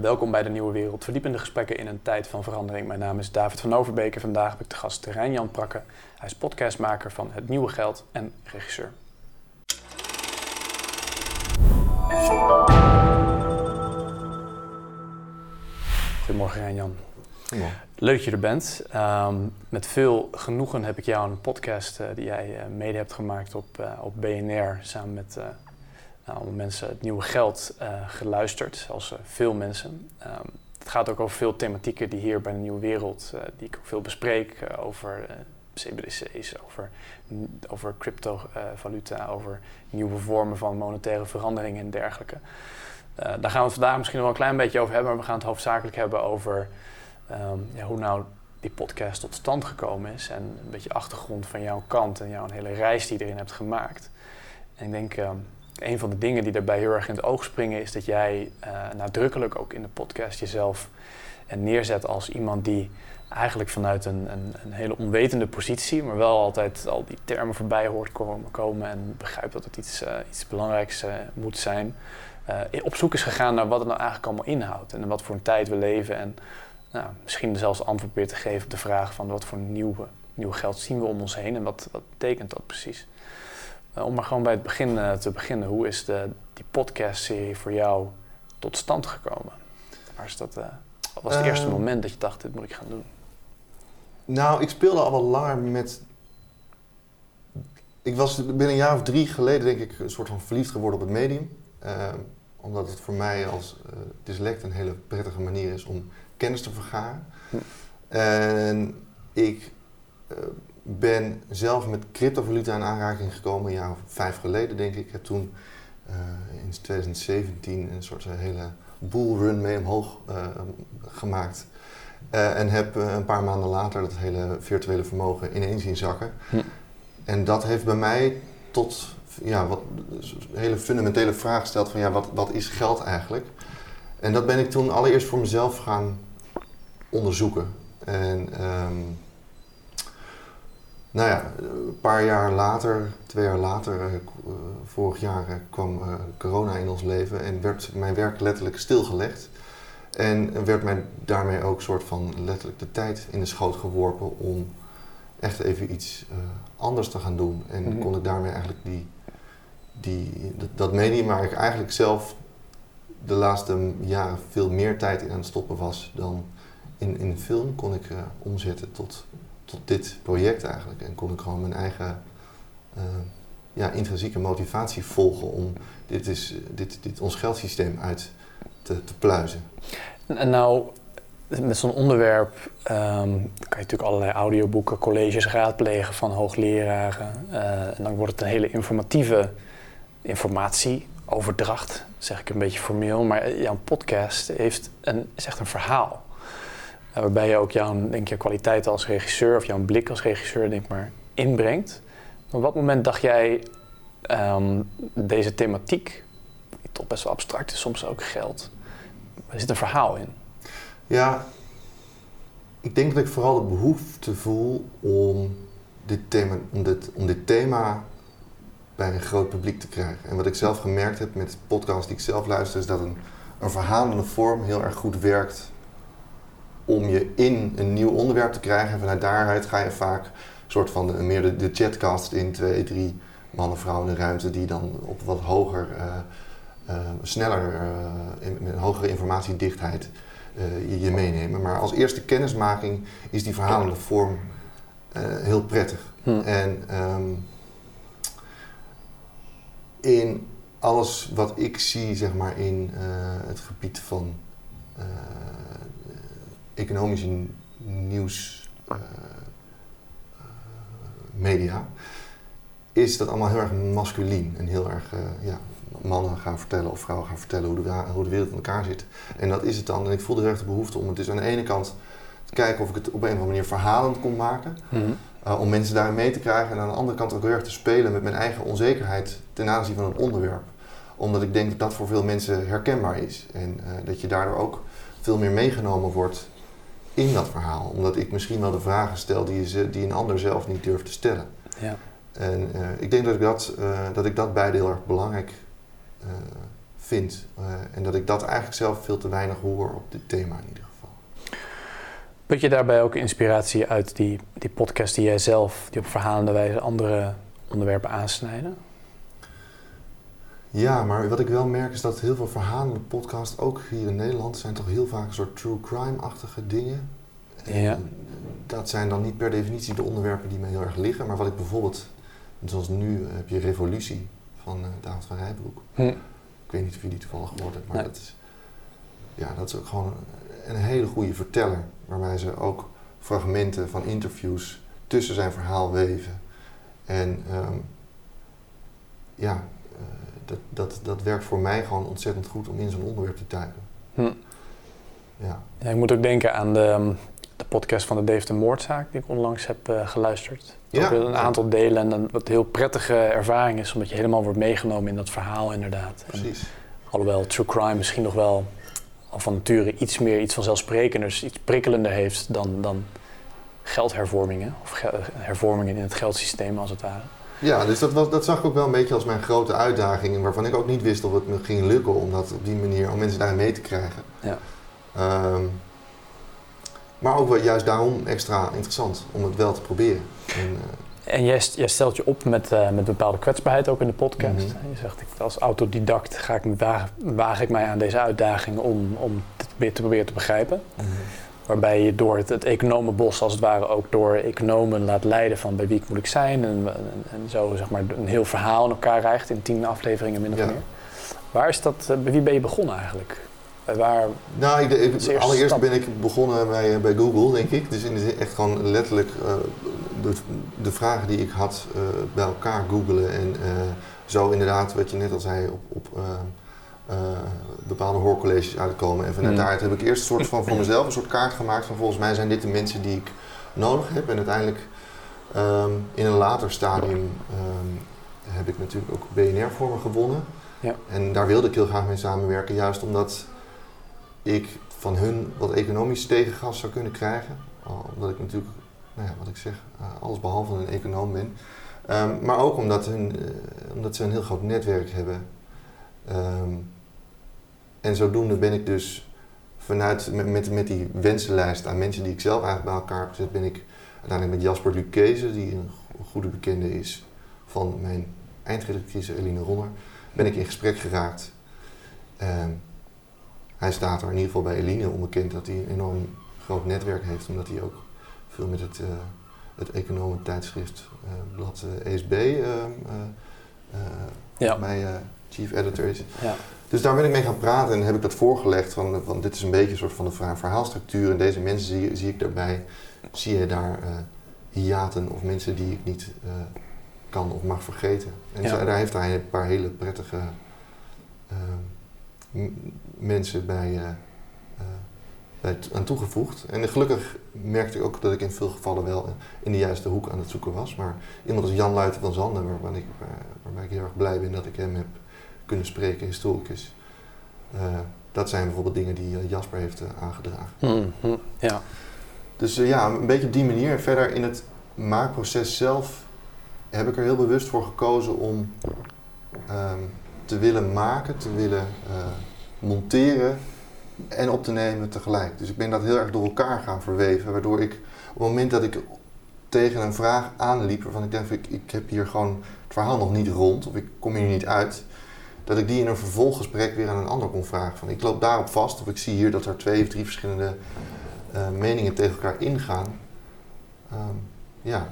Welkom bij de Nieuwe Wereld, verdiepende gesprekken in een tijd van verandering. Mijn naam is David van Overbeek en vandaag heb ik de gast Rijn-Jan Prakke. Hij is podcastmaker van Het Nieuwe Geld en regisseur. Goedemorgen Rijn-Jan. Leuk dat je er bent. Ehm, met veel genoegen heb ik jou een podcast uh, die jij uh, mede hebt gemaakt op, uh, op BNR samen met nou, mensen het nieuwe geld geluisterd, zoals veel mensen. Um, het gaat ook over veel thematieken die hier bij de Nieuwe Wereld, die ik ook veel bespreek, over CBDC's, over, over cryptovaluta, over nieuwe vormen van monetaire veranderingen en dergelijke. daar gaan we het vandaag misschien nog wel een klein beetje over hebben, maar we gaan het hoofdzakelijk hebben over um, ja, hoe nou die podcast tot stand gekomen is en een beetje achtergrond van jouw kant en jouw hele reis die je erin hebt gemaakt. En ik denk, um, een van de dingen die daarbij heel erg in het oog springen is dat jij uh, nadrukkelijk ook in de podcast jezelf neerzet als iemand die eigenlijk vanuit een, een, een, hele onwetende positie, maar wel altijd al die termen voorbij hoort komen, komen en begrijpt dat het iets, uh, iets belangrijks moet zijn, op zoek is gegaan naar wat het nou eigenlijk allemaal inhoudt en wat voor een tijd we leven en nou, misschien zelfs antwoord weer te geven op de vraag van wat voor nieuwe, nieuw geld zien we om ons heen en wat, wat betekent dat precies. Uh, om maar gewoon bij het begin uh, te beginnen, hoe is de, die podcastserie voor jou tot stand gekomen? Waar is dat, uh, wat was het eerste Ehm. moment dat je dacht, dit moet ik gaan doen? Nou, ik speelde al wel langer met. Ik was binnen een jaar of drie geleden, denk ik, een soort van verliefd geworden op het medium. Ehm, omdat het voor mij als dyslect een hele prettige manier is om kennis te vergaren. Hm. En ik uh, ben zelf met cryptovaluta in aanraking gekomen, een jaar of vijf geleden, denk ik. Ik heb toen uh, in 2017 een soort hele bullrun mee omhoog gemaakt. Uh, en heb een paar maanden later dat hele virtuele vermogen ineens zien zakken. Hm. En dat heeft bij mij tot ja, wat, een hele fundamentele vraag gesteld van ja, wat, wat is geld eigenlijk? En dat ben ik toen allereerst voor mezelf gaan onderzoeken. En um, nou ja, een paar jaar later, twee jaar later, uh, vorig jaar kwam corona in ons leven en werd mijn werk letterlijk stilgelegd. En werd mij daarmee ook soort van letterlijk de tijd in de schoot geworpen om echt even iets anders te gaan doen. En Mhm. kon ik daarmee eigenlijk die, die, dat, dat medium waar ik eigenlijk zelf de laatste jaren veel meer tijd in aan het stoppen was dan in, in film, kon ik omzetten tot, tot dit project eigenlijk. En kon ik gewoon mijn eigen uh, ja, intrinsieke motivatie volgen om dit, is, dit, dit ons geldsysteem uit te, te pluizen. En nou, met zo'n onderwerp um, kan je natuurlijk allerlei audioboeken, colleges raadplegen van hoogleraren. Uh, en dan wordt het een hele informatieve informatieoverdracht, zeg ik een beetje formeel. Maar jouw podcast heeft een, is echt een verhaal. Waarbij je ook jouw, denk je, kwaliteit als regisseur of jouw blik als regisseur denk maar, inbrengt. Op wat moment dacht jij um, deze thematiek, die toch best wel abstract is, soms ook geld, er zit een verhaal in? Ja, ik denk dat ik vooral de behoefte voel om dit thema, om dit, om dit thema bij een groot publiek te krijgen. En wat ik zelf gemerkt heb met podcasts die ik zelf luister, is dat een, een verhalende vorm heel erg goed werkt om je in een nieuw onderwerp te krijgen. En vanuit daaruit ga je vaak soort van meer de, de chatcast in, twee, drie mannen, vrouwen in de ruimte, die dan op wat hoger, uh, uh, sneller, uh, in, met een hogere informatiedichtheid je, je meenemen. Maar als eerste kennismaking is die verhalende vorm heel prettig. Hm. En um, in alles wat ik zie, zeg maar, in het gebied van economische nieuws uh, media, is dat allemaal heel erg masculien en heel erg, ja, mannen gaan vertellen of vrouwen gaan vertellen hoe de, hoe de wereld in elkaar zit. En dat is het dan. En ik voelde heel erg de behoefte om het dus aan de ene kant te kijken of ik het op een of andere manier verhalend kon maken. Uh, om mensen daarin mee te krijgen. En aan de andere kant ook heel erg te spelen met mijn eigen onzekerheid ten aanzien van een onderwerp. Omdat ik denk dat dat voor veel mensen herkenbaar is. En uh, dat je daardoor ook veel meer meegenomen wordt in dat verhaal. Omdat ik misschien wel de vragen stel die, je, die een ander zelf niet durft te stellen. Ja. En uh, ik denk dat ik dat, dat ik dat beide heel erg belangrijk vind. en dat ik dat eigenlijk zelf veel te weinig hoor op dit thema in ieder geval. Put je daarbij ook inspiratie uit die, die podcast die jij zelf, die op verhalende wijze andere onderwerpen aansnijden? Ja, maar wat ik wel merk is dat heel veel verhalende podcasts, ook hier in Nederland, zijn toch heel vaak een soort true crime-achtige dingen. Ja. Dat zijn dan niet per definitie de onderwerpen die mij heel erg liggen, maar wat ik bijvoorbeeld, zoals nu heb je Revolutie van uh, David van Rijbroek. Hm. Ik weet niet of je die toevallig gehoord hebt, maar dat, is, ja, dat is ook gewoon een, hele goede verteller, waarbij ze ook fragmenten van interviews tussen zijn verhaal weven. En um, ja, dat, dat, dat werkt voor mij gewoon ontzettend goed om in zo'n onderwerp te tuigen. Hm. Ja. ja. Ik moet ook denken aan de, ehm, de podcast van de Dave de Moordzaak die ik onlangs heb uh, geluisterd. Ja. Een aantal delen en wat een heel prettige ervaring is, omdat je helemaal wordt meegenomen in dat verhaal inderdaad. Precies. En, alhoewel true crime misschien nog wel al van nature iets meer, iets vanzelfsprekenders, iets prikkelender heeft dan, dan geldhervormingen of hervormingen in het geldsysteem als het ware. Ja, dus dat, was, dat zag ik ook wel een beetje als mijn grote uitdaging. Waarvan ik ook niet wist of het me ging lukken om dat op die manier, om mensen daarin mee te krijgen. Ja. Um, maar ook wel juist daarom extra interessant om het wel te proberen. En, uh, en jij, jij, stelt je op met, uh, met bepaalde kwetsbaarheid ook in de podcast. Mm Je zegt, ik, als autodidact ga ik, waag, waag ik mij aan deze uitdaging om, om het te proberen te begrijpen. Mm Waarbij je door het, het economenbos als het ware ook door economen laat leiden van bij wie moet ik zijn. En, en, zo zeg maar een heel verhaal in elkaar rijgt in tien afleveringen min of meer. Waar is dat, eh, bij wie ben je begonnen eigenlijk? Bij waar nou, ik, ik, allereerst ben ik begonnen bij, eh, bij Google, denk ik. Dus in de echt gewoon letterlijk uh, de, de, vragen die ik had uh, bij elkaar googelen. En uh, zo inderdaad, wat je net al zei, op, op uh, bepaalde hoorcolleges uitkomen. En vanuit daaruit heb ik eerst een soort van voor mezelf een soort kaart gemaakt van volgens mij zijn dit de mensen die ik nodig heb. En uiteindelijk um, in een later stadium um, heb ik natuurlijk ook BNR voor me gewonnen. Ja. En daar wilde ik heel graag mee samenwerken, juist omdat ik van hun wat economisch tegengas zou kunnen krijgen. Omdat ik natuurlijk, nou ja, wat ik zeg, uh, alles behalve een econoom ben. Um, maar ook omdat, hun, uh, omdat ze een heel groot netwerk hebben. Um, en zodoende ben ik dus vanuit, met, met, met, die wensenlijst aan mensen die ik zelf eigenlijk bij elkaar heb gezet, ben ik uiteindelijk met Jasper Lucchese, die een goede bekende is van mijn eindredactrice Eline Ronner, ben ik in gesprek geraakt. Um, hij staat er in ieder geval bij Eline onbekend dat hij een enorm groot netwerk heeft, omdat hij ook veel met het, uh, het economentijdschrift uh, blad ESB uh, ja. bij chief editor is. Ja. Dus daar ben ik mee gaan praten en heb ik dat voorgelegd van, van dit is een beetje een soort van de verhaalstructuur en deze mensen zie, zie ik daarbij. Zie je daar uh, hiaten of mensen die ik niet uh, kan of mag vergeten. En zo, daar heeft hij een paar hele prettige uh, mensen bij, bij aan toegevoegd. En gelukkig merkte ik ook dat ik in veel gevallen wel in de juiste hoek aan het zoeken was. Maar iemand als Jan Luiten van Zanden, waarbij ik, waarbij ik heel erg blij ben dat ik hem heb kunnen spreken, historicus. Uh, dat zijn bijvoorbeeld dingen die uh, Jasper heeft uh, aangedragen. Mm -hmm, ja. Dus ja, een beetje op die manier. En verder in het maakproces zelf heb ik er heel bewust voor gekozen om um, te willen maken, te willen monteren en op te nemen tegelijk. Dus ik ben dat heel erg door elkaar gaan verweven, waardoor ik op het moment dat ik tegen een vraag aanliep waarvan ik denk, ik, ik heb hier gewoon het verhaal nog niet rond of ik kom hier niet uit, dat ik die in een vervolggesprek weer aan een ander kon vragen. Van, ik loop daarop vast of ik zie hier dat er twee of drie verschillende uh, meningen tegen elkaar ingaan. Um, ja,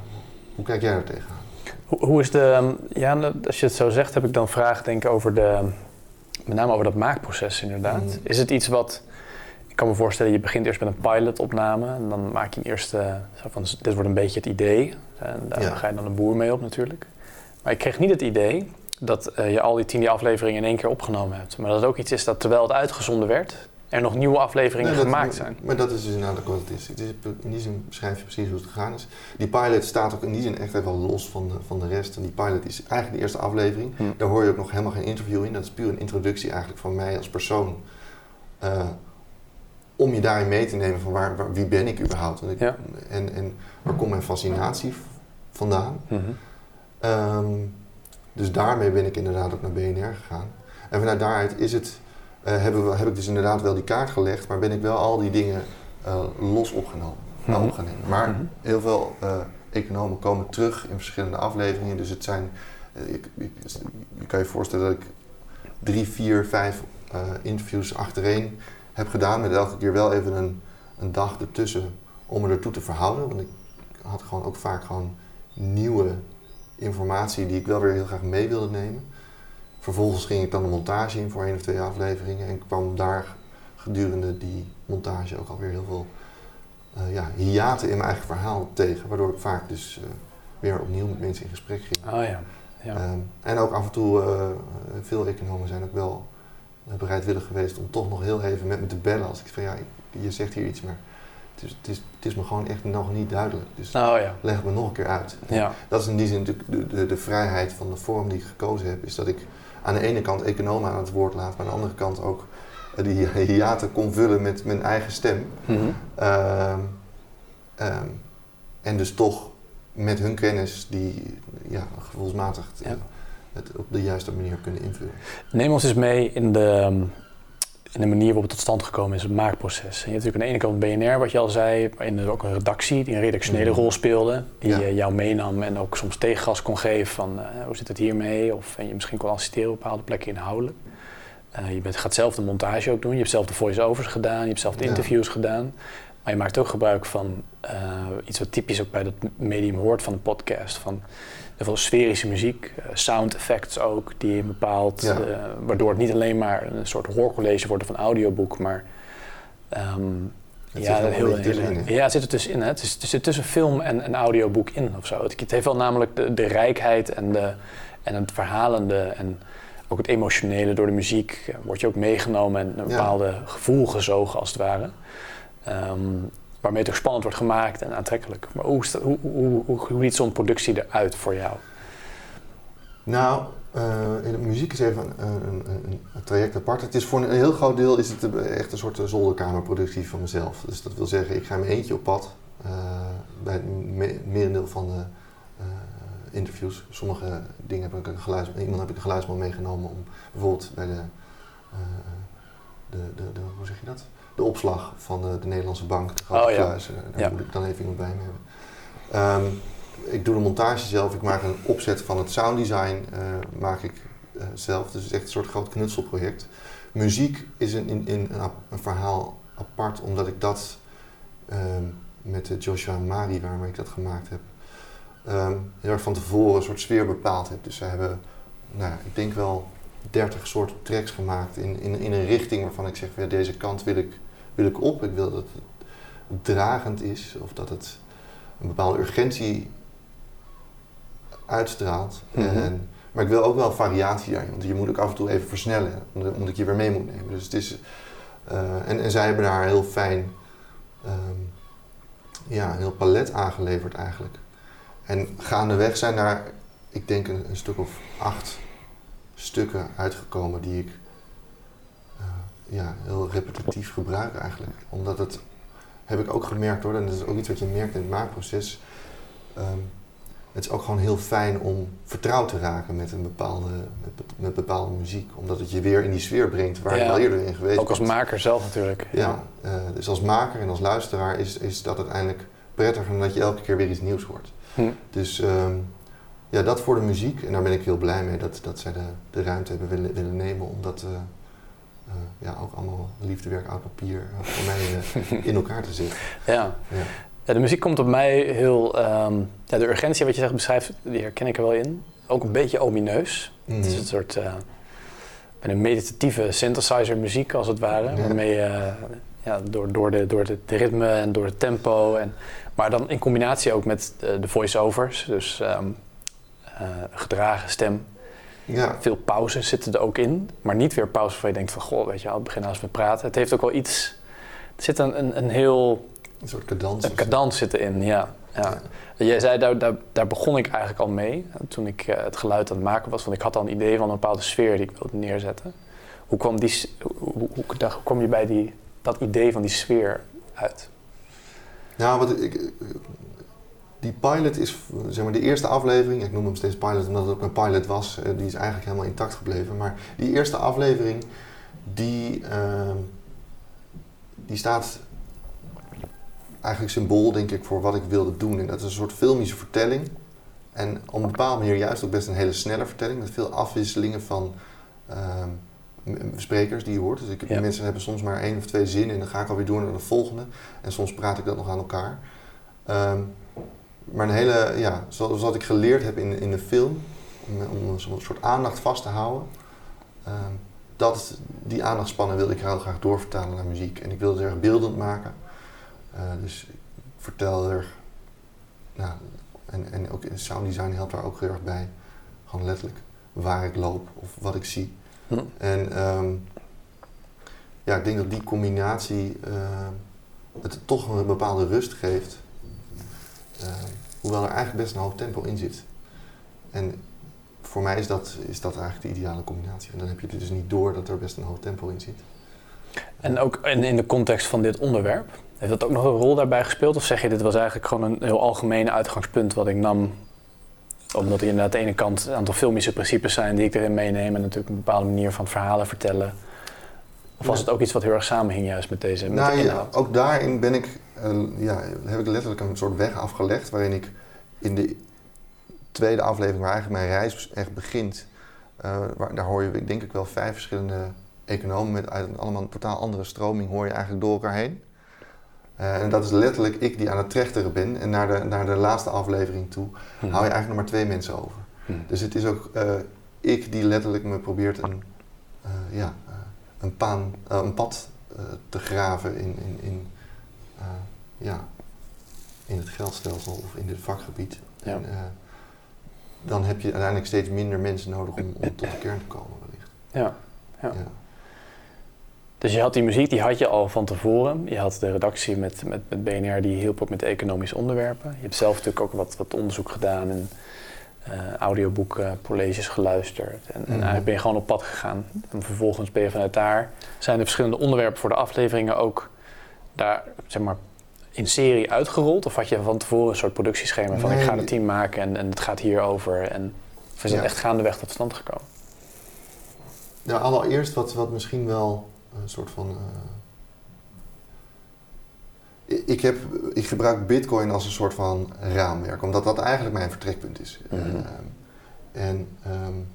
hoe kijk jij daar tegenaan? Hoe, hoe is de, ehm, ja, als je het zo zegt, heb ik dan vragen denk over de, met name over dat maakproces inderdaad. Mm. Is het iets wat, ik kan me voorstellen, je begint eerst met een pilotopname en dan maak je een eerste, van, dit wordt een beetje het idee. En daar ga je dan een boer mee op natuurlijk. Maar ik kreeg niet het idee dat uh, je al die tien afleveringen in één keer opgenomen hebt. Maar dat het ook iets is dat terwijl het uitgezonden werd, er nog nieuwe afleveringen gemaakt zijn. Maar dat is dus inderdaad wat het is. Het is. In die zin beschrijf je precies hoe het gegaan is. Die pilot staat ook in die zin echt even los van de, van de rest. En die pilot is eigenlijk de eerste aflevering. Hm. Daar hoor je ook nog helemaal geen interview in. Dat is puur een introductie eigenlijk van mij als persoon. Uh, om je daarin mee te nemen van waar, waar wie ben ik überhaupt. En, ik, ja. en, en waar komt mijn fascinatie vandaan. Mm -hmm. um, dus daarmee ben ik inderdaad ook naar BNR gegaan. En vanuit daaruit is het, hebben we, heb ik dus inderdaad wel die kaart gelegd, maar ben ik wel al die dingen los opgenomen. Mm opgenomen. Maar mhm. heel veel economen komen terug in verschillende afleveringen. Dus het zijn, ik, je kan je voorstellen dat ik drie, vier, vijf interviews achtereen heb gedaan. Met elke keer wel even een, een dag ertussen om me ertoe te verhouden. Want ik had gewoon ook vaak gewoon nieuwe informatie die ik wel weer heel graag mee wilde nemen. Vervolgens ging ik dan de montage in voor één of twee afleveringen en kwam daar gedurende die montage ook alweer heel veel uh, ja, hiaten in mijn eigen verhaal tegen. Waardoor ik vaak dus uh, weer opnieuw met mensen in gesprek ging. Oh ja. ja. Um, en ook af en toe, uh, veel economen zijn ook wel bereidwillig geweest om toch nog heel even met me te bellen. Als ik van ja, je zegt hier iets, maar het is, het is, het is me gewoon echt nog niet duidelijk. Dus ja. leg het me nog een keer uit. Ja. Dat is in die zin natuurlijk de, de, de, vrijheid van de vorm die ik gekozen heb. Is dat ik aan de ene kant economen aan het woord laat, maar aan de andere kant ook uh, die hiaten kon vullen met mijn eigen stem. Mm -hmm. en dus toch met hun kennis die ja, gevoelsmatig ja. het op de juiste manier kunnen invullen. Neem ons eens mee in de in de manier waarop het tot stand gekomen is, het maakproces. En je hebt natuurlijk aan de ene kant BNR, wat je al zei, waarin er ook een redactie die een redactionele mhm. rol speelde, die ja. jou meenam en ook soms tegengas kon geven van uh, hoe zit het hiermee, of en je misschien kon assisteren op bepaalde plekken inhoudelijk. Uh, je bent, gaat zelf de montage ook doen, je hebt zelf de voice-overs gedaan, je hebt zelf de interviews gedaan. Maar je maakt ook gebruik van uh, iets wat typisch ook bij dat medium hoort van de podcast. Van heel veel sferische muziek, uh, sound effects ook, die je bepaalt. Ja. Uh, waardoor het niet alleen maar een soort hoorcollege wordt of een audioboek, maar um, ja, heel, heel, ja, het zit er tussenin. Hè. Het, is, het zit tussen film en een audioboek in of zo. Het, heeft wel namelijk de, de rijkheid en, de, en het verhalende en ook het emotionele door de muziek. Word je ook meegenomen en een ja. bepaalde gevoel gezogen als het ware. Um, waarmee het ook spannend wordt gemaakt en aantrekkelijk. Maar hoe, hoe, hoe, hoe, ziet zo'n productie eruit voor jou? Nou, uh, in de muziek is even een, een, een, traject apart. Het is voor een heel groot deel is het echt een soort zolderkamerproductie van mezelf. Dus dat wil zeggen, ik ga mijn eentje op pad uh, bij het me merendeel van de interviews. Sommige dingen heb ik een geluid, iemand heb ik een geluidsman meegenomen om bijvoorbeeld bij de, de, de hoe zeg je dat? De opslag van de, de Nederlandse bank, de grote oh, kluis. Daar moet ik dan even iemand bij me hebben. Um, ik doe de montage zelf, ik maak een opzet van het sounddesign, uh, maak ik uh, zelf. Dus het is echt een soort groot knutselproject. Muziek is een, in, in, een, een verhaal apart, omdat ik dat um, met Joshua Mari, waarmee ik dat gemaakt heb, um, heel erg van tevoren een soort sfeer bepaald heb. Dus ze hebben, nou, ik denk wel 30 soorten tracks gemaakt in, in, in een richting waarvan ik zeg, ja, deze kant wil ik, wil ik op. Ik wil dat het dragend is of dat het een bepaalde urgentie uitstraalt. Mhm. en, maar ik wil ook wel variatie daarin, want je moet ook af en toe even versnellen, omdat, ik je weer mee moet nemen. Dus het is, uh, en, en zij hebben daar heel fijn, um, ja, een heel palet aangeleverd eigenlijk. En gaandeweg zijn daar, ik denk, een, een stuk of acht stukken uitgekomen die ik ja, heel repetitief gebruik eigenlijk. Omdat het, heb ik ook gemerkt hoor, en dat is ook iets wat je merkt in het maakproces. Um, het is ook gewoon heel fijn om vertrouwd te raken met een bepaalde, met, met bepaalde muziek. Omdat het je weer in die sfeer brengt waar ja, je al eerder in geweest Ook als maker zelf natuurlijk. Ja, uh, dus als maker en als luisteraar is, is dat uiteindelijk prettiger dan dat je elke keer weer iets nieuws hoort. Hm. Dus um, ja, dat voor de muziek. En daar ben ik heel blij mee dat, dat zij de, de ruimte hebben willen, willen nemen om dat uh, ja, ook allemaal liefdewerk, oud papier voor mij uh, in elkaar te zetten. Ja. ja. de muziek komt op mij heel. Um, ja, de urgentie wat je zegt beschrijft, die herken ik er wel in. Ook een beetje omineus. Mm Het is een soort. een meditatieve synthesizer muziek als het ware. Waarmee je ja, door, door, de, door de, de, ritme en door het tempo. En, maar dan in combinatie ook met de, de voice-overs. Dus um, uh, gedragen stem. Ja. Veel pauzes zitten er ook in, maar niet weer pauzes waar je denkt van goh, weet je, al het begin als we praten. Het heeft ook wel iets. Er zit een, een, een heel. Een soort cadans. Een cadans zit erin, ja. ja. ja. Jij zei, daar, daar, daar, begon ik eigenlijk al mee toen ik uh, het geluid aan het maken was. Want ik had al een idee van een bepaalde sfeer die ik wilde neerzetten. Hoe kwam, die, hoe, hoe, hoe, hoe kwam je bij die, dat idee van die sfeer uit? Nou, wat ik, die pilot is, zeg maar, de eerste aflevering, ik noem hem steeds pilot omdat het ook een pilot was, eh, die is eigenlijk helemaal intact gebleven. Maar die eerste aflevering, die, ehm, die staat eigenlijk symbool, denk ik, voor wat ik wilde doen. En dat is een soort filmische vertelling. En op een bepaalde manier juist ook best een hele snelle vertelling, met veel afwisselingen van ehm, sprekers die je hoort. Dus ik, ja. mensen hebben soms maar één of twee zinnen en dan ga ik alweer door naar de volgende. En soms praat ik dat nog aan elkaar. Ehm, maar een hele, ja, zoals wat ik geleerd heb in, in de film, om, om een soort aandacht vast te houden. Um, dat, die aandachtspannen wilde ik heel graag doorvertalen naar muziek. En ik wilde het erg beeldend maken. Uh, dus ik vertel er, nou, en, en ook sound design helpt daar ook heel erg bij. Gewoon letterlijk waar ik loop of wat ik zie. Hm. En um, ja, ik denk dat die combinatie uh, het toch een bepaalde rust geeft. Uh, hoewel er eigenlijk best een hoog tempo in zit. En voor mij is dat, is dat eigenlijk de ideale combinatie. En dan heb je dus niet door dat er best een hoog tempo in zit. En ook in, in de context van dit onderwerp, heeft dat ook nog een rol daarbij gespeeld? Of zeg je, dit was eigenlijk gewoon een heel algemeen uitgangspunt wat ik nam omdat er inderdaad aan de ene kant een aantal filmische principes zijn die ik erin meeneem en natuurlijk een bepaalde manier van verhalen vertellen. Of was het ook iets wat heel erg samenhing juist met deze met nou, de Ja, ook daarin ben ik, ja, heb ik letterlijk een soort weg afgelegd waarin ik in de tweede aflevering, waar eigenlijk mijn reis echt begint, uh, waar, daar hoor je denk ik wel vijf verschillende economen met uit allemaal een totaal andere stroming hoor je eigenlijk door elkaar heen. Uh, en dat is letterlijk ik die aan het trechteren ben. En naar de, naar de laatste aflevering toe hmm. hou je eigenlijk nog maar twee mensen over. Hmm. Dus het is ook uh, ik die letterlijk me probeert een, ja, een, paan, een pad te graven in, in, in, ja, in het geldstelsel of in dit vakgebied. Ja. En, dan heb je uiteindelijk steeds minder mensen nodig om, om tot de kern te komen wellicht. ja. ja. ja. Dus je had die muziek, die had je al van tevoren. Je had de redactie met, met, met BNR, die hielp ook met economische onderwerpen. Je hebt zelf natuurlijk ook wat, wat onderzoek gedaan en uh, audioboeken, colleges geluisterd. En, en, mhm. eigenlijk ben je gewoon op pad gegaan. En vervolgens ben je vanuit daar, zijn de verschillende onderwerpen voor de afleveringen ook daar, zeg maar, in serie uitgerold? Of had je van tevoren een soort productieschema van ik ga een team maken en, en het gaat hierover? En of is het echt gaandeweg tot stand gekomen? Nou, allereerst wat, wat misschien wel een soort van. Uh, ik, heb, ik gebruik Bitcoin als een soort van raamwerk, omdat dat eigenlijk mijn vertrekpunt is. Mm -hmm. uh, en um,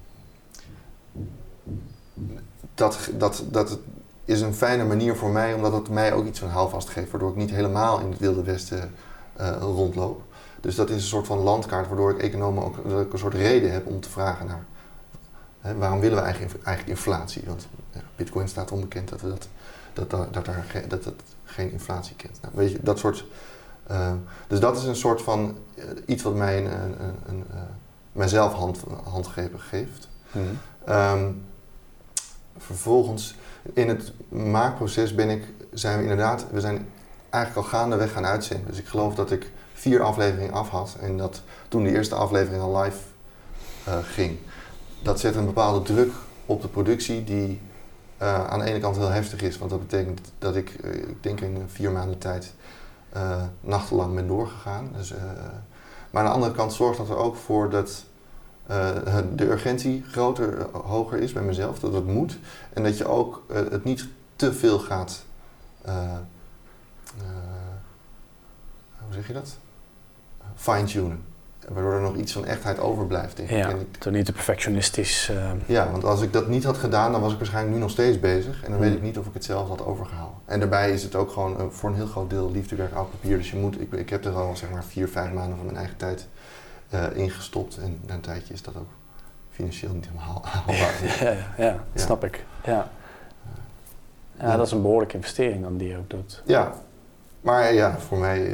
dat, dat, dat is een fijne manier voor mij, omdat het mij ook iets van houvast geeft, waardoor ik niet helemaal in het Wilde Westen uh, rondloop. Dus dat is een soort van landkaart, waardoor ik economen ook dat ik een soort reden heb om te vragen naar hè, waarom willen we eigenlijk, eigenlijk inflatie? Want Bitcoin staat onbekend dat, we dat, dat, dat, dat, daar, dat het geen inflatie kent. Nou, weet je, dat soort. Uh, dus dat is een soort van uh, iets wat mij een, een, een, een uh, mijzelf hand, handgrepen geeft. Mm -hmm. um, vervolgens, in het maakproces ben ik, zijn we inderdaad, we zijn eigenlijk al gaandeweg gaan uitzenden. Dus ik geloof dat ik vier afleveringen af had en dat toen de eerste aflevering al live ging. Dat zet een bepaalde druk op de productie die uh, aan de ene kant heel heftig is, want dat betekent dat ik, uh, ik denk in vier maanden tijd, nachtenlang ben doorgegaan. Dus, maar aan de andere kant zorgt dat er ook voor dat de urgentie groter, hoger is bij mezelf, dat het moet. En dat je ook het niet te veel gaat, hoe zeg je dat? Fine-tunen. Waardoor er nog iets van echtheid overblijft. Denk ja, ik. niet te perfectionistisch. Uh... Ja, want als ik dat niet had gedaan, dan was ik waarschijnlijk nu nog steeds bezig. En dan weet hmm. ik niet of ik het zelf had overgehouden. En daarbij is het ook gewoon uh, voor een heel groot deel liefdewerk oud papier. Dus je moet, ik, ik heb er al zeg maar vier, vijf maanden van mijn eigen tijd uh, ingestopt. En na een tijdje is dat ook financieel niet helemaal haalbaar. ja, ja, ja, dat snap ik. Ja. Ja, dat is een behoorlijke investering dan die je ook doet. Ja, maar ja, voor mij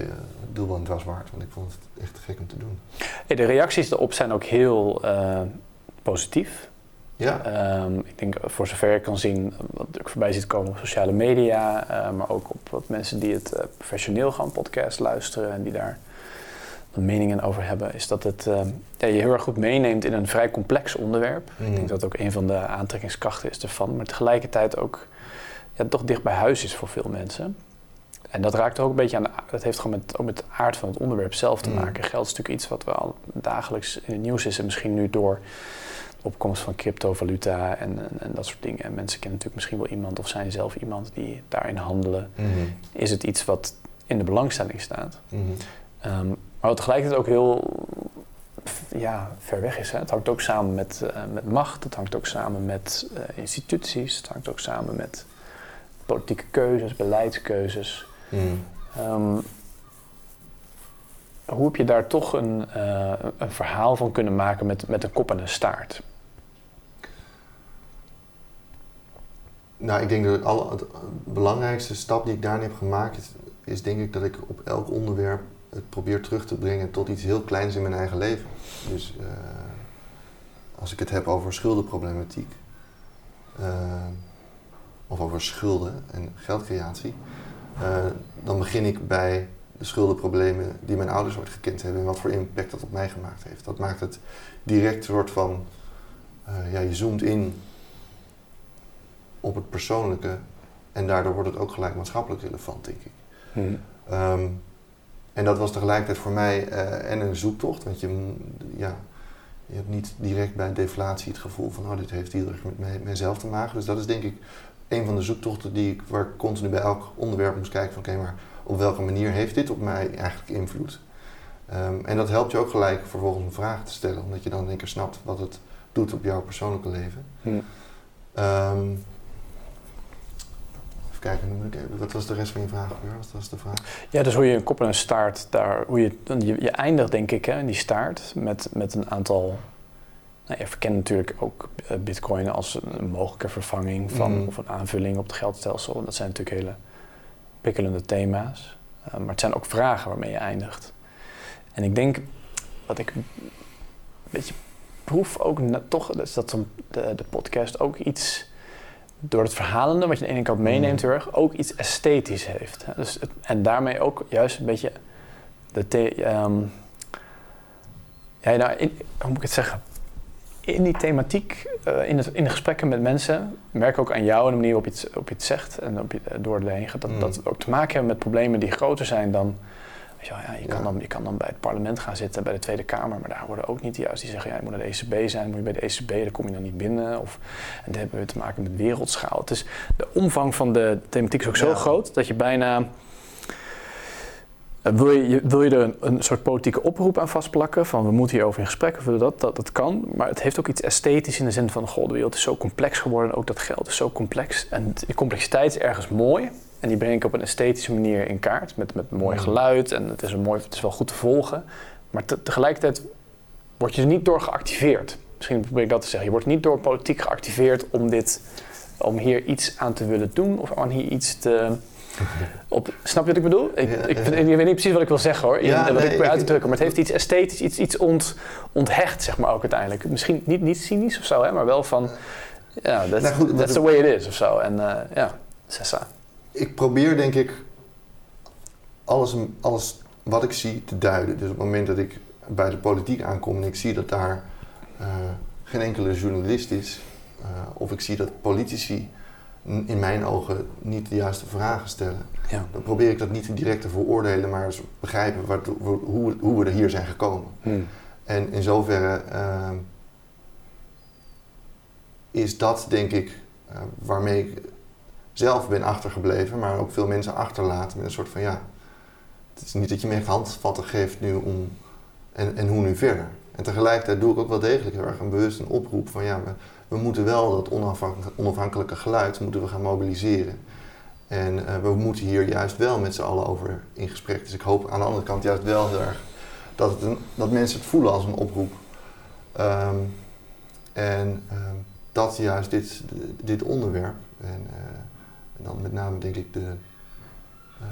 uh, dwars waard, want ik vond het echt gek om te doen. Hey, de reacties erop zijn ook heel uh, positief. Ja. Um, ik denk voor zover ik kan zien, wat ik voorbij ziet komen op sociale media, uh, maar ook op wat mensen die het professioneel gaan podcast luisteren en die daar meningen over hebben, is dat het ja, je heel erg goed meeneemt in een vrij complex onderwerp. Mm. Ik denk dat ook een van de aantrekkingskrachten is ervan, maar tegelijkertijd ook ja, toch dicht bij huis is voor veel mensen. en dat raakt ook een beetje aan de, dat heeft gewoon met, ook met de aard van het onderwerp zelf te mm. maken. Geld is natuurlijk iets wat wel dagelijks in het nieuws is en misschien nu door opkomst van cryptovaluta en, en, en, dat soort dingen. En mensen kennen natuurlijk misschien wel iemand of zijn zelf iemand die daarin handelen. Mm-hmm. Is het iets wat in de belangstelling staat? Mm-hmm. Ehm, maar wat tegelijkertijd ook heel ja, ver weg is. Hè? Het hangt ook samen met, uh, met macht, het hangt ook samen met uh, instituties, het hangt ook samen met politieke keuzes, beleidskeuzes. Mm. Um, hoe heb je daar toch een, uh, een verhaal van kunnen maken met, met een kop en een staart? Nou, ik denk dat alle, de belangrijkste stap die ik daarin heb gemaakt is, is, denk ik dat ik op elk onderwerp het probeer terug te brengen tot iets heel kleins in mijn eigen leven. Dus uh, als ik het heb over schuldenproblematiek, uh, of over schulden en geldcreatie, uh, dan begin ik bij de schuldenproblemen die mijn ouders ooit gekend hebben en wat voor impact dat op mij gemaakt heeft. Dat maakt het direct een soort van, ja, je zoomt in op het persoonlijke en daardoor wordt het ook gelijk maatschappelijk relevant, denk ik. Hmm. Um, en dat was tegelijkertijd voor mij uh, en een zoektocht, want je, ja, je hebt niet direct bij deflatie het gevoel van, oh, dit heeft heel erg met mij, mijzelf te maken. Dus dat is denk ik een van de zoektochten die ik, waar ik continu bij elk onderwerp moest kijken van, oké, maar op welke manier heeft dit op mij eigenlijk invloed? Um, en dat helpt je ook gelijk vervolgens een vraag te stellen, omdat je dan in één keer snapt wat het doet op jouw persoonlijke leven. Hmm. Um, kijken, wat was de rest van je vraag? Wat was de vraag? Ja, dus hoe je een kop en een staart daar, hoe je, je, je eindigt denk ik hè, in die staart met, met een aantal. Nou, je verkent natuurlijk ook eh, Bitcoin als een mogelijke vervanging van mm. of een aanvulling op het geldstelsel. Dat zijn natuurlijk hele pikkelende thema's. Uh, maar het zijn ook vragen waarmee je eindigt. En ik denk wat ik een beetje proef ook toch, is dat de, de podcast ook iets door het verhalende, wat je aan de ene kant meeneemt, mm. ook iets esthetisch heeft. Dus en daarmee ook juist een beetje de. Um, ja, nou, in, hoe moet ik het zeggen? In die thematiek, uh, in, het, in de gesprekken met mensen, merk ik ook aan jou en de manier waarop je het, op je het zegt en op je, door het heen gaat, dat, mm. dat ook te maken hebben met problemen die groter zijn dan je, ja, je, kan dan, je kan dan bij het parlement gaan zitten, bij de Tweede Kamer, maar daar worden ook niet juist die zeggen, ja, je moet naar de ECB zijn, moet je bij de ECB, daar kom je dan niet binnen. Of, en dan hebben we te maken met wereldschaal. Het is, de omvang van de thematiek is ook zo groot dat je bijna... Uh, wil, je, wil je er een, een, soort politieke oproep aan vastplakken? Van we moeten hierover in gesprek of dat, dat? Dat kan. Maar het heeft ook iets esthetisch in de zin van: goh, de wereld is zo complex geworden. Ook dat geld is zo complex. En de complexiteit is ergens mooi. En die breng ik op een esthetische manier in kaart. Met, met mooi geluid en het is, een mooi, het is wel goed te volgen. Maar tegelijkertijd word je er niet door geactiveerd. Misschien probeer ik dat te zeggen. Je wordt niet door politiek geactiveerd om, dit, om hier iets aan te willen doen of om hier iets te. Op, snap je wat ik bedoel? Ik, ik, ik, weet niet precies wat ik wil zeggen hoor, ja, wat ik probeer uit te drukken. Maar het heeft iets esthetisch, iets, iets ont, onthecht, zeg maar ook uiteindelijk. Misschien niet, niet cynisch of zo, hè, maar wel van. Ja, that's, nou that's the way it is of zo. En uh, ja, sessa ik probeer denk ik alles, alles wat ik zie te duiden. Dus op het moment dat ik bij de politiek aankom en ik zie dat daar uh, geen enkele journalist is, uh, of ik zie dat politici in mijn ogen niet de juiste vragen stellen, ja. dan probeer ik dat niet direct te veroordelen, maar eens begrijpen wat, hoe, hoe, we er hier zijn gekomen. Hmm. En in zoverre uh, is dat denk ik waarmee ik zelf ben achtergebleven, maar ook veel mensen achterlaten met een soort van ja. Het is niet dat je me handvatten geeft nu om. En, en hoe nu verder. En tegelijkertijd doe ik ook wel degelijk heel erg een bewust een oproep van ja, we, we moeten wel dat onafhankelijke geluid moeten we gaan mobiliseren. En uh, we moeten hier juist wel met z'n allen over in gesprek. Dus ik hoop aan de andere kant juist wel heel erg dat, het dat mensen het voelen als een oproep. Um, en um, dat juist dit, dit onderwerp. En, uh, en dan met name denk ik de, uh,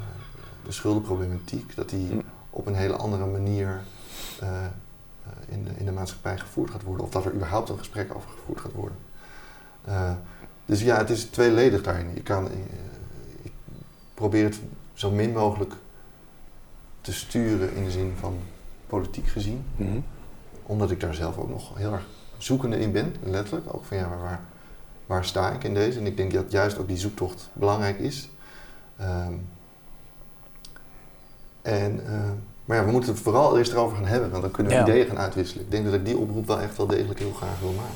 de schuldenproblematiek, dat die op een hele andere manier uh, in, de, in de maatschappij gevoerd gaat worden. Of dat er überhaupt een gesprek over gevoerd gaat worden. Uh, dus ja, het is tweeledig daarin. Je kan, ik probeer het zo min mogelijk te sturen in de zin van politiek gezien. Mm Omdat ik daar zelf ook nog heel erg zoekende in ben, letterlijk. Ook van ja, maar waar, waar sta ik in deze? En ik denk dat juist ook die zoektocht belangrijk is. Um, En, uh, maar ja, we moeten het vooral eerst erover gaan hebben, want dan kunnen we ideeën gaan uitwisselen. Ik denk dat ik die oproep wel echt wel degelijk heel graag wil maken.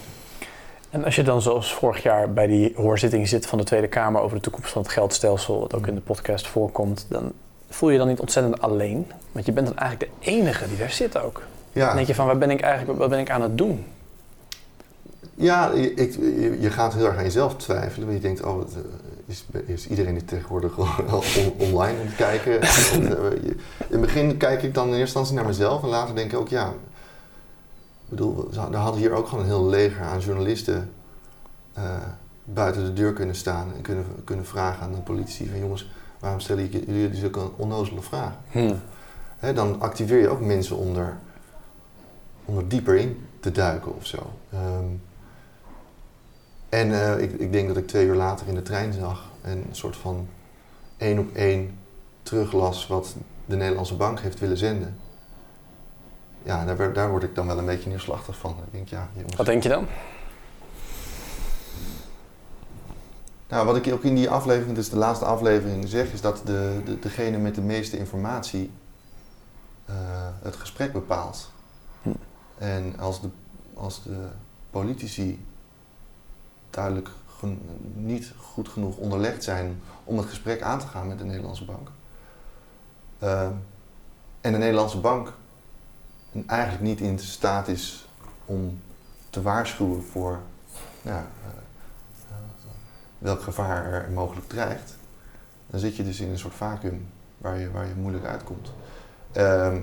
En als je dan zoals vorig jaar bij die hoorzitting zit van de Tweede Kamer over de toekomst van het geldstelsel, wat ook in de podcast voorkomt, dan voel je dan niet ontzettend alleen? Want je bent dan eigenlijk de enige die daar zit ook. Ja. Dan denk je van, wat ben ik eigenlijk wat ben ik aan het doen? Ja, ik, je gaat heel erg aan jezelf twijfelen. Want je denkt, oh, eh, is, is iedereen die tegenwoordig gewoon online aan het kijken? Eh, in het begin kijk ik dan in eerste instantie naar mezelf. En later denk ik ook, ja... Ik bedoel, daar hadden hier ook gewoon een heel leger aan journalisten... Uh, buiten de deur kunnen staan en kunnen, kunnen vragen aan de politie van jongens, waarom stellen jullie zulke onnozele vragen? Hmm. dan activeer je ook mensen om er, om er dieper in te duiken of zo. Ehm, en uh, ik, ik, denk dat ik twee uur later in de trein zag en een soort van één op één teruglas wat de Nederlandse bank heeft willen zenden. Ja, daar, daar word ik dan wel een beetje neerslachtig van. Ik denk, ja, jongens. Wat denk je dan? Nou, wat ik ook in die aflevering, dus de laatste aflevering, zeg, is dat de, de, degene met de meeste informatie uh, het gesprek bepaalt. Hm. En als de, als de politici duidelijk niet goed genoeg onderlegd zijn om het gesprek aan te gaan met de Nederlandse bank. Uh, en de Nederlandse bank eigenlijk niet in staat is om te waarschuwen voor uh, welk gevaar er mogelijk dreigt, dan zit je dus in een soort vacuüm waar je, waar je moeilijk uitkomt. Ehm,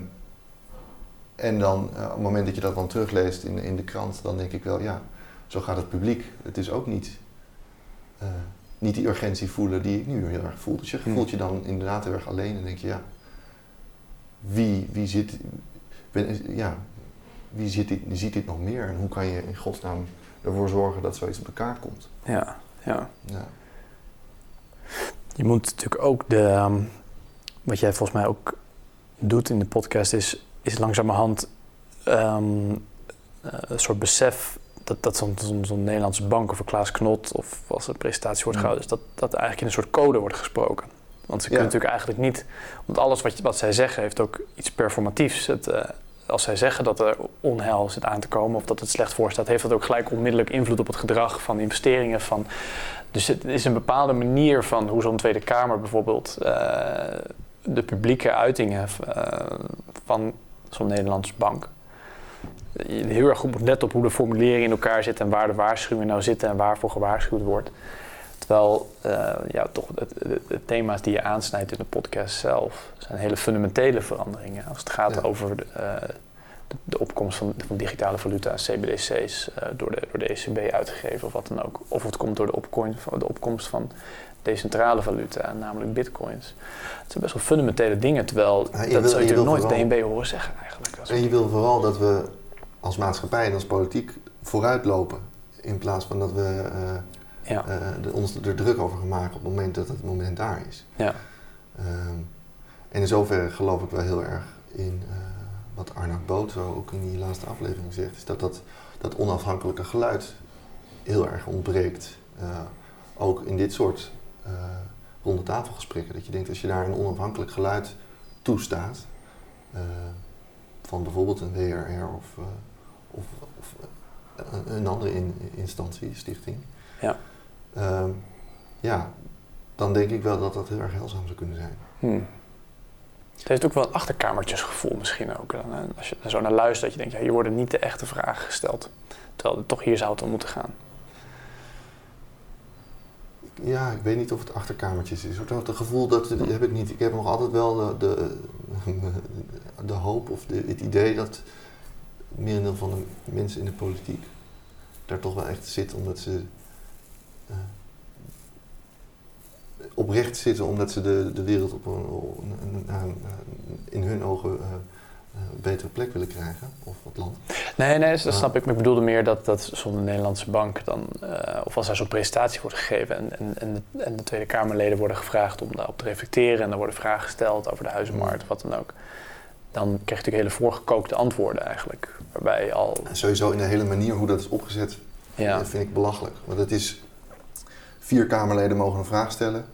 en dan, uh, op het moment dat je dat dan terugleest in, in de krant, dan denk ik wel, ja, zo gaat het publiek. Het is ook niet, uh, niet die urgentie voelen die ik nu heel erg voel. Dus je hmm. voelt je dan inderdaad heel erg alleen en denk je, ja, wie, wie zit, ben, ja, wie zit dit, ziet dit nog meer en hoe kan je in godsnaam ervoor zorgen dat zoiets op de kaart komt? Ja ja. ja. Je moet natuurlijk ook de, ehm, wat jij volgens mij ook doet in de podcast, is, is langzamerhand um, een soort besef dat, dat zo'n zo Nederlandse bank of een Klaas Knot of als een presentatie wordt gehouden, is dat, dat eigenlijk in een soort code wordt gesproken. Want ze kunnen natuurlijk eigenlijk niet, want alles wat, wat zij zeggen heeft ook iets performatiefs. Het, uh, als zij zeggen dat er onheil zit aan te komen of dat het slecht voor staat, heeft dat ook gelijk onmiddellijk invloed op het gedrag van investeringen. Van, dus het is een bepaalde manier van hoe zo'n Tweede Kamer bijvoorbeeld uh, de publieke uitingen uh, van zo'n Nederlandse bank. Heel erg goed moet letten op hoe de formuleringen in elkaar zitten en waar de waarschuwingen nou zitten en waarvoor gewaarschuwd wordt. Terwijl uh, ja, toch het, de, thema's die je aansnijdt in de podcast zelf zijn hele fundamentele veranderingen. Als het gaat over de, uh, de, de, opkomst van, van digitale valuta, CBDC's, uh, door, de, door de ECB uitgegeven of wat dan ook. Of het komt door de, opkomst, de opkomst van decentrale valuta, namelijk bitcoins. Het zijn best wel fundamentele dingen, terwijl ja, dat zou je, je nooit vooral, DNB horen zeggen eigenlijk. En je wil vooral dat we als maatschappij en als politiek vooruitlopen. In plaats van dat we ja. uh, de, ons er druk over gaan maken op het moment dat het moment daar is. Ja. Ehm, en in zoverre geloof ik wel heel erg in uh, wat Arnoud Boot zo ook in die laatste aflevering zegt, is dat dat, dat onafhankelijke geluid heel erg ontbreekt. Ook in dit soort ronde tafelgesprekken. Dat je denkt als je daar een onafhankelijk geluid toestaat, van bijvoorbeeld een WRR of, of, of een andere in, instantie, stichting. Ja uh, ja, dan denk ik wel dat dat heel erg heilzaam zou kunnen zijn. Hmm. Het heeft ook wel een achterkamertjesgevoel misschien ook. Als je er zo naar luistert, dat je denkt, ja, hier worden niet de echte vragen gesteld. Terwijl het toch hier zou het om moeten gaan. Ja, ik weet niet of het achterkamertjes is. Het gevoel dat, dat heb ik niet. Ik heb nog altijd wel de, de, de hoop of de, het idee dat merendeel van de mensen in de politiek daar toch wel echt zit omdat ze uh, oprecht zitten omdat ze de, de wereld op een, een, in hun ogen uh, een betere plek willen krijgen, of het land. Nee, nee, dat snap ik. Maar ik bedoelde meer dat, dat zo'n Nederlandse bank dan, uh, of als er zo'n presentatie wordt gegeven en, en, en, de, en, de, Tweede Kamerleden worden gevraagd om daarop te reflecteren en er worden vragen gesteld over de huizenmarkt, wat dan ook. Dan krijg je natuurlijk hele voorgekookte antwoorden eigenlijk. Waarbij al. En sowieso in de hele manier hoe dat is opgezet, ja. vind ik belachelijk. Want het is vier Kamerleden mogen een vraag stellen.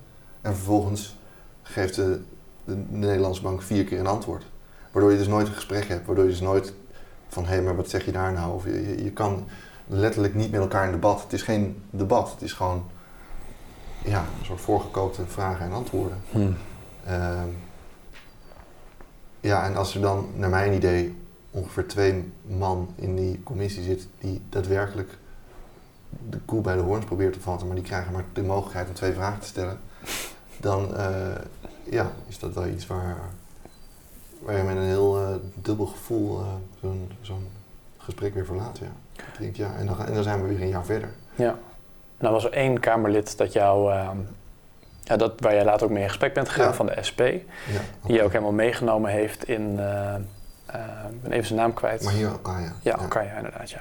En vervolgens geeft de de Nederlandse bank vier keer een antwoord. Waardoor je dus nooit een gesprek hebt, waardoor je dus nooit van hé, hey, maar wat zeg je daar nou? Of je, je, kan letterlijk niet met elkaar in debat. Het is geen debat, het is gewoon ja, een soort voorgekookte vragen en antwoorden. Hmm. Ehm, ja, en als er dan, naar mijn idee, ongeveer twee man in die commissie zit die daadwerkelijk de koe bij de hoorns probeert te vatten, maar die krijgen maar de mogelijkheid om twee vragen te stellen, dan uh, ja, is dat wel iets waar, waar je met een heel uh, dubbel gevoel uh, zo'n gesprek weer verlaat. Ja. Ik denk, ja, en, dan, en dan zijn we weer een jaar verder. Ja. Nou was er één Kamerlid dat jou, ja, dat, waar jij later ook mee in gesprek bent gegaan van de SP, ja, die je ook helemaal meegenomen heeft in, ik ben even zijn naam kwijt. Maar hier Alkaya. Ja, Alkaya inderdaad, ja.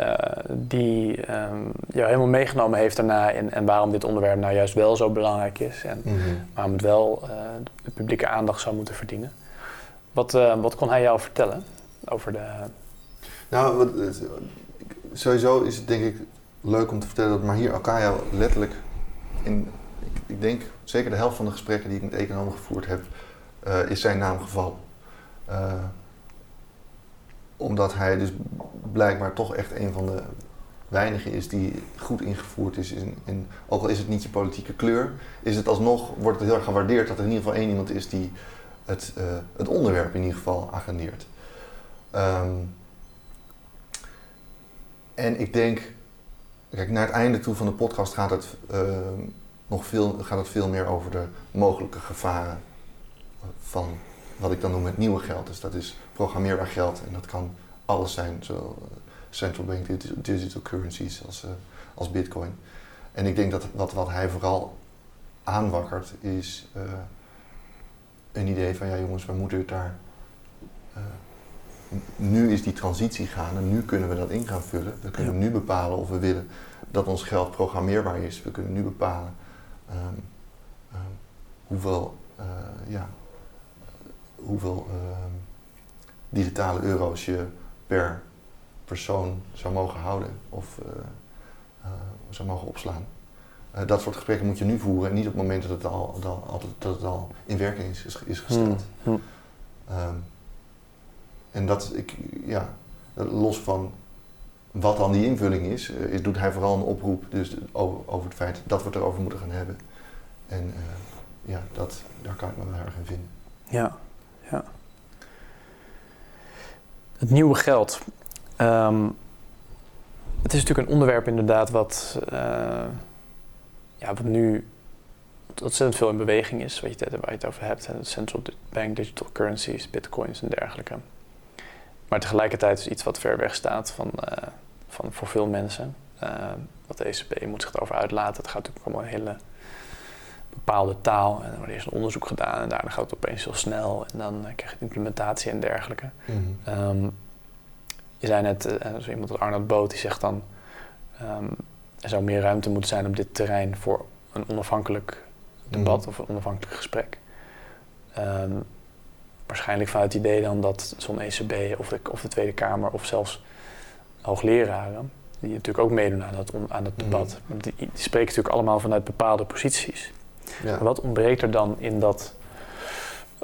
Uh, die um, jou helemaal meegenomen heeft daarna in, en waarom dit onderwerp nou juist wel zo belangrijk is en mm -hmm. waarom het wel de publieke aandacht zou moeten verdienen. Wat, wat kon hij jou vertellen over de. Nou, wat, sowieso is het denk ik leuk om te vertellen dat Mahir Alkaya letterlijk in, ik, ik, denk zeker de helft van de gesprekken die ik met economen gevoerd heb, is zijn naam gevallen omdat hij dus blijkbaar toch echt een van de weinigen is die goed ingevoerd is. In, ook al is het niet je politieke kleur, is het alsnog, wordt het heel erg gewaardeerd dat er in ieder geval één iemand is die het, uh, het onderwerp in ieder geval agendeert. Um, en ik denk, kijk, naar het einde toe van de podcast gaat het, uh, nog veel, gaat het veel meer over de mogelijke gevaren van wat ik dan noem het nieuwe geld. Dus dat is programmeerbaar geld en dat kan alles zijn, zo eh, central bank digital currencies als, uh, als bitcoin. En ik denk dat wat, wat hij vooral aanwakkert is uh, een idee van ja jongens, we moeten het daar. Uh, nu is die transitie gaan en nu kunnen we dat in gaan vullen. We kunnen nu bepalen of we willen dat ons geld programmeerbaar is. We kunnen nu bepalen um, um, hoeveel ja, hoeveel ehm, digitale euro's je per persoon zou mogen houden of uh, uh, zou mogen opslaan. Dat soort gesprekken moet je nu voeren en niet op het moment dat het al, dat al, dat het al in werking is, is gesteld. Hmm. Um, en dat, ik, ja, los van wat dan die invulling is, is, doet hij vooral een oproep dus over, het feit dat we het erover moeten gaan hebben. En ja, dat, daar kan ik me wel erg in vinden. Ja, ja. Het nieuwe geld. Um, het is natuurlijk een onderwerp inderdaad wat, uh, ja, wat nu ontzettend veel in beweging is, wat je, waar je het over hebt. Central bank digital currencies, bitcoins en dergelijke. Maar tegelijkertijd is iets wat ver weg staat van, uh, van voor veel mensen. Uh, wat de ECB moet zich erover uitlaten. Het gaat natuurlijk om een hele bepaalde taal. En dan wordt eerst een onderzoek gedaan en daarna gaat het opeens heel snel. En dan uh, krijg je implementatie en dergelijke. Mm -hmm. je zei net, uh, iemand als Arnold Boot, die zegt dan... Um, er zou meer ruimte moeten zijn op dit terrein voor een onafhankelijk debat mm -hmm. of een onafhankelijk gesprek. Um, waarschijnlijk vanuit het idee dan dat zo'n ECB of de, of de Tweede Kamer of zelfs hoogleraren, die natuurlijk ook meedoen aan het, aan het debat, mm. die, die spreken natuurlijk allemaal vanuit bepaalde posities. Ja. Wat ontbreekt er dan in dat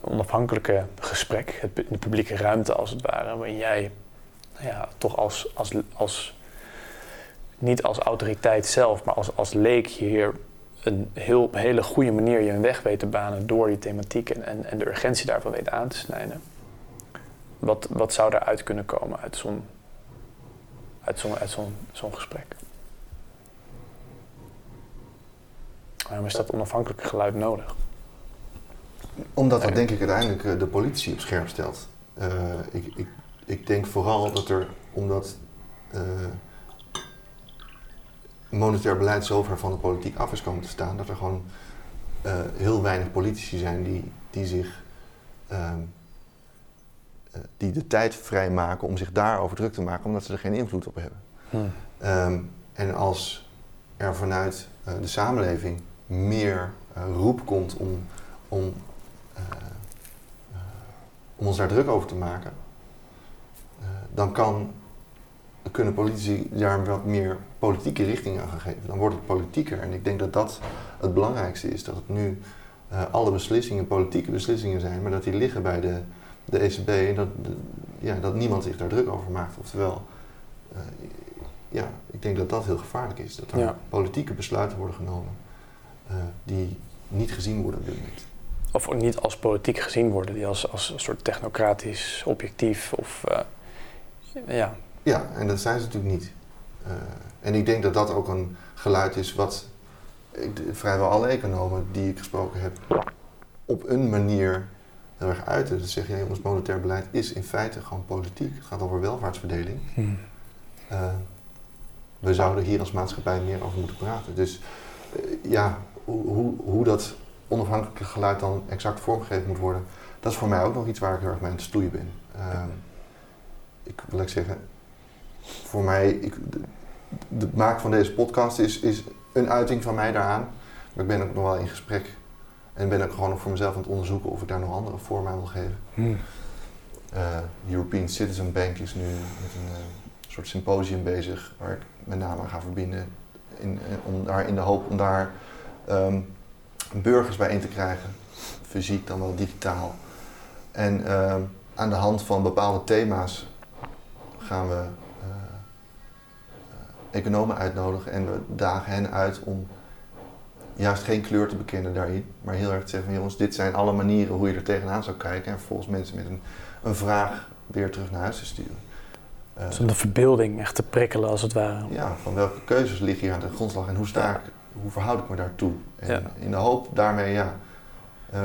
onafhankelijke gesprek, het, de publieke ruimte als het ware, waarin jij nou ja, toch als, als, als, niet als autoriteit zelf, maar als, als leek hier een heel, hele goede manier je een weg weet te banen door die thematiek en, en, en de urgentie daarvan weet aan te snijden. Wat, wat zou daaruit kunnen komen uit zo'n uit zo'n uit zo'n zo'n gesprek? Waarom is dat onafhankelijke geluid nodig? Omdat dat denk ik uiteindelijk eh, de politie op scherp stelt. Uh, ik, ik, ik, denk vooral dat er, omdat uh, monetair beleid zo ver van de politiek af is komen te staan, dat er gewoon uh, heel weinig politici zijn die, die zich ehm, die de tijd vrijmaken om zich daarover druk te maken, omdat ze er geen invloed op hebben. Hmm. Um, en als er vanuit de samenleving meer roep komt om, om, om ons daar druk over te maken, dan kan, kunnen politici daar wat meer politieke richting aan geven. Dan wordt het politieker. En ik denk dat dat het belangrijkste is. Dat het nu alle beslissingen politieke beslissingen zijn, maar dat die liggen bij de, de ECB en dat, ja, dat niemand zich daar druk over maakt. Oftewel, ja, ik denk dat dat heel gevaarlijk is. Dat er politieke besluiten worden genomen die niet gezien worden op dit moment. Of niet als politiek gezien worden, die als, als een soort technocratisch, objectief of ja. Ja, en dat zijn ze natuurlijk niet. Uh, en ik denk dat dat ook een geluid is wat ik, vrijwel alle economen die ik gesproken heb op een manier heel erg uiten. Dus zeggen, ja, ons monetair beleid is in feite gewoon politiek. Het gaat over welvaartsverdeling. Hmm. Uh, we zouden hier als maatschappij meer over moeten praten. Dus uh, ja, hoe, hoe dat onafhankelijke geluid dan exact vormgegeven moet worden, dat is voor mij ook nog iets waar ik heel erg mee aan het stoeien ben. Uh, ik wil ik zeggen, voor mij, ik, het maken van deze podcast is, is een uiting van mij daaraan. Maar ik ben ook nog wel in gesprek. En ben ook gewoon nog voor mezelf aan het onderzoeken of ik daar nog andere vormen aan wil geven. Hmm. Uh, European Citizen Bank is nu met een uh, soort symposium bezig waar ik met name aan ga verbinden. In, eh, om daar, in de hoop om daar um, burgers in te krijgen. Fysiek dan wel digitaal. En uh, aan de hand van bepaalde thema's gaan we economen uitnodigen en we dagen hen uit om juist geen kleur te bekennen daarin, maar heel erg te zeggen van jongens, dit zijn alle manieren hoe je er tegenaan zou kijken en vervolgens mensen met een, een vraag weer terug naar huis te sturen. Uh, dus om de verbeelding echt te prikkelen als het ware. Ja, van welke keuzes liggen hier aan de grondslag en hoe sta ik, hoe verhoud ik me daartoe? En in de hoop daarmee ja, uh,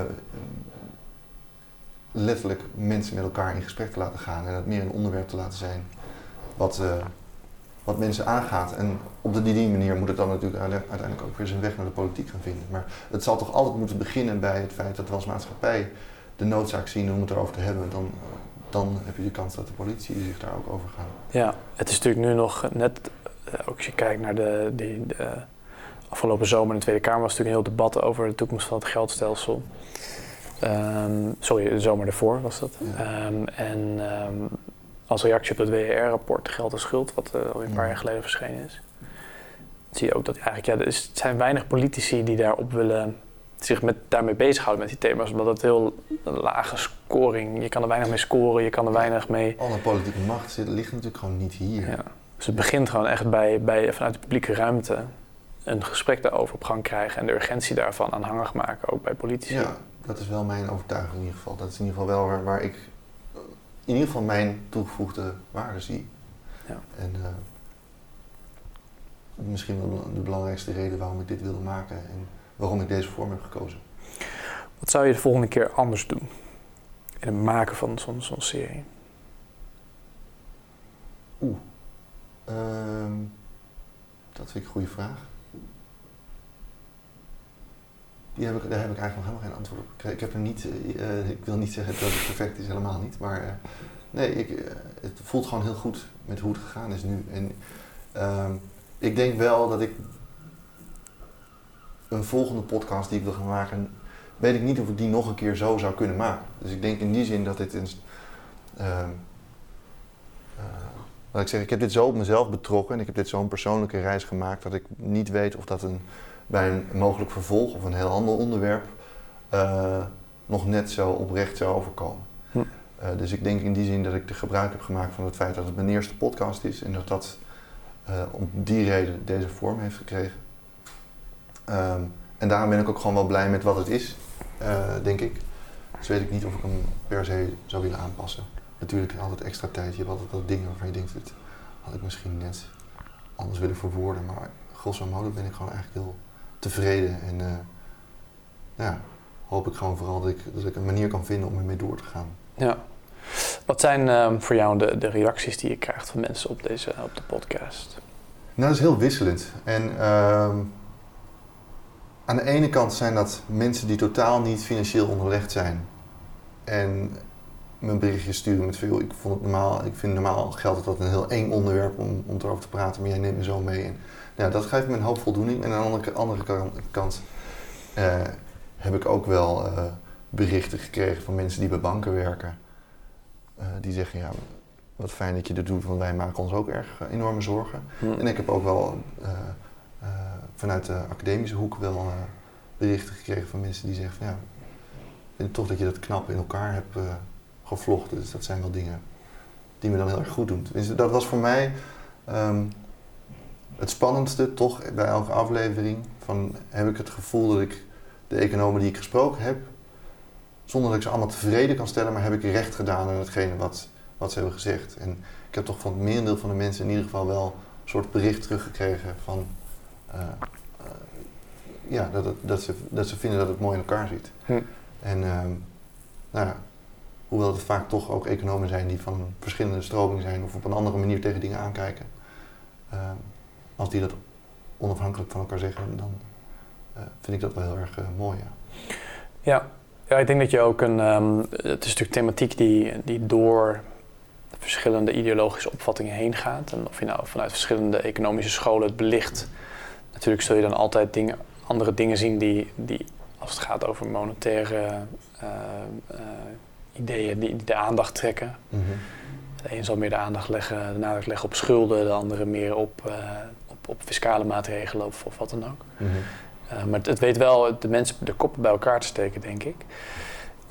letterlijk mensen met elkaar in gesprek te laten gaan en het meer een onderwerp te laten zijn wat, uh, wat mensen aangaat. En op die, die manier moet het dan natuurlijk uiteindelijk ook weer zijn weg naar de politiek gaan vinden. Maar het zal toch altijd moeten beginnen bij het feit dat we als maatschappij de noodzaak zien om het erover te hebben. Dan, dan heb je de kans dat de politie zich daar ook over gaat. Ja, het is natuurlijk nu nog net, eh, ook als je kijkt naar de, die, de afgelopen zomer in de Tweede Kamer was natuurlijk een heel debat over de toekomst van het geldstelsel. Um, sorry, de zomer ervoor was dat. Um, en um, als reactie op het WER-rapport Geld en Schuld, wat uh, al een paar jaar geleden verschenen is. Zie je ook dat eigenlijk, ja, er zijn weinig politici die daarop willen zich met, daarmee bezighouden met die thema's, omdat het heel lage scoring, je kan er weinig mee scoren, je kan er weinig mee... Alle politieke macht zit, ligt natuurlijk gewoon niet hier. Ja. Dus het begint gewoon echt bij, bij, vanuit de publieke ruimte een gesprek daarover op gang krijgen en de urgentie daarvan aanhangig maken, ook bij politici. Ja, dat is wel mijn overtuiging in ieder geval. Dat is in ieder geval wel waar, waar ik in ieder geval mijn toegevoegde waarde zie. Ja. En uh, misschien wel de belangrijkste reden waarom ik dit wilde maken en waarom ik deze vorm heb gekozen. Wat zou je de volgende keer anders doen in het maken van zo'n zo serie? Oeh, uh, dat vind ik een goede vraag. Die heb ik, daar heb ik eigenlijk nog helemaal geen antwoord op. Ik, heb er niet, uh, ik wil niet zeggen dat het perfect is, helemaal niet. Maar uh, nee, ik, het voelt gewoon heel goed met hoe het gegaan is nu. En ehm, ik denk wel dat ik een volgende podcast die ik wil gaan maken, weet ik niet of ik die nog een keer zo zou kunnen maken. Dus ik denk in die zin dat dit een. Uh, wat ik zeg, ik heb dit zo op mezelf betrokken en ik heb dit zo'n persoonlijke reis gemaakt dat ik niet weet of dat een bij een mogelijk vervolg of een heel ander onderwerp uh, nog net zo oprecht zou overkomen. Hm. Uh, dus ik denk in die zin dat ik de gebruik heb gemaakt van het feit dat het mijn eerste podcast is en dat dat uh, om die reden deze vorm heeft gekregen. Um, en daarom ben ik ook gewoon wel blij met wat het is, denk ik. Dus weet ik niet of ik hem per se zou willen aanpassen. Natuurlijk altijd extra tijd. Je hebt altijd wat dingen waarvan je denkt, dat had ik misschien net anders willen verwoorden. Maar grosso modo ben ik gewoon eigenlijk heel tevreden. En uh, ja, hoop ik gewoon vooral dat ik, dat ik een manier kan vinden om ermee door te gaan. Ja. Wat zijn um, voor jou de, de reacties die je krijgt van mensen op, deze, op de podcast? Nou, dat is heel wisselend. En uh, aan de ene kant zijn dat mensen die totaal niet financieel onderlegd zijn. En mijn berichtjes sturen met veel. Ik, vond het normaal, ik vind normaal geldt dat een heel eng onderwerp om, om erover te praten, maar jij neemt me zo mee. En ja, dat geeft me een hoop voldoening. En aan de andere, andere kant uh, heb ik ook wel uh, berichten gekregen van mensen die bij banken werken. Uh, die zeggen, ja, wat fijn dat je dit doet, want wij maken ons ook erg enorme zorgen. Hm. En ik heb ook wel vanuit de academische hoek wel berichten gekregen van mensen die zeggen van ja, ik vind toch dat je dat knap in elkaar hebt gevlochten. Dus dat zijn wel dingen die me dan heel erg goed doen. Dus dat was voor mij um, het spannendste toch bij elke aflevering. Van heb ik het gevoel dat ik de economen die ik gesproken heb, zonder dat ik ze allemaal tevreden kan stellen, maar heb ik recht gedaan aan hetgene wat, wat ze hebben gezegd. En ik heb toch van het merendeel van de mensen in ieder geval wel een soort bericht teruggekregen van uh, uh, ja, dat, dat, ze, dat ze vinden dat het mooi in elkaar zit. Hm. En uh, nou ja, hoewel het vaak toch ook economen zijn die van verschillende stromingen zijn of op een andere manier tegen dingen aankijken, ehm, als die dat onafhankelijk van elkaar zeggen, dan uh, vind ik dat wel heel erg uh, mooi. Ja. ja. Ik denk dat je ook een. Um, het is natuurlijk thematiek die, die door verschillende ideologische opvattingen heen gaat. En of je nou vanuit verschillende economische scholen het belicht. Natuurlijk zul je dan altijd dingen, andere dingen zien die, die als het gaat over monetaire uh, ideeën, die, de aandacht trekken. Mm -hmm. De een zal meer de aandacht leggen, de nadruk leggen op schulden, de andere meer op, uh, op, op fiscale maatregelen of, of wat dan ook. Mm -hmm. Uh, maar het, het, weet wel de mensen de koppen bij elkaar te steken, denk ik.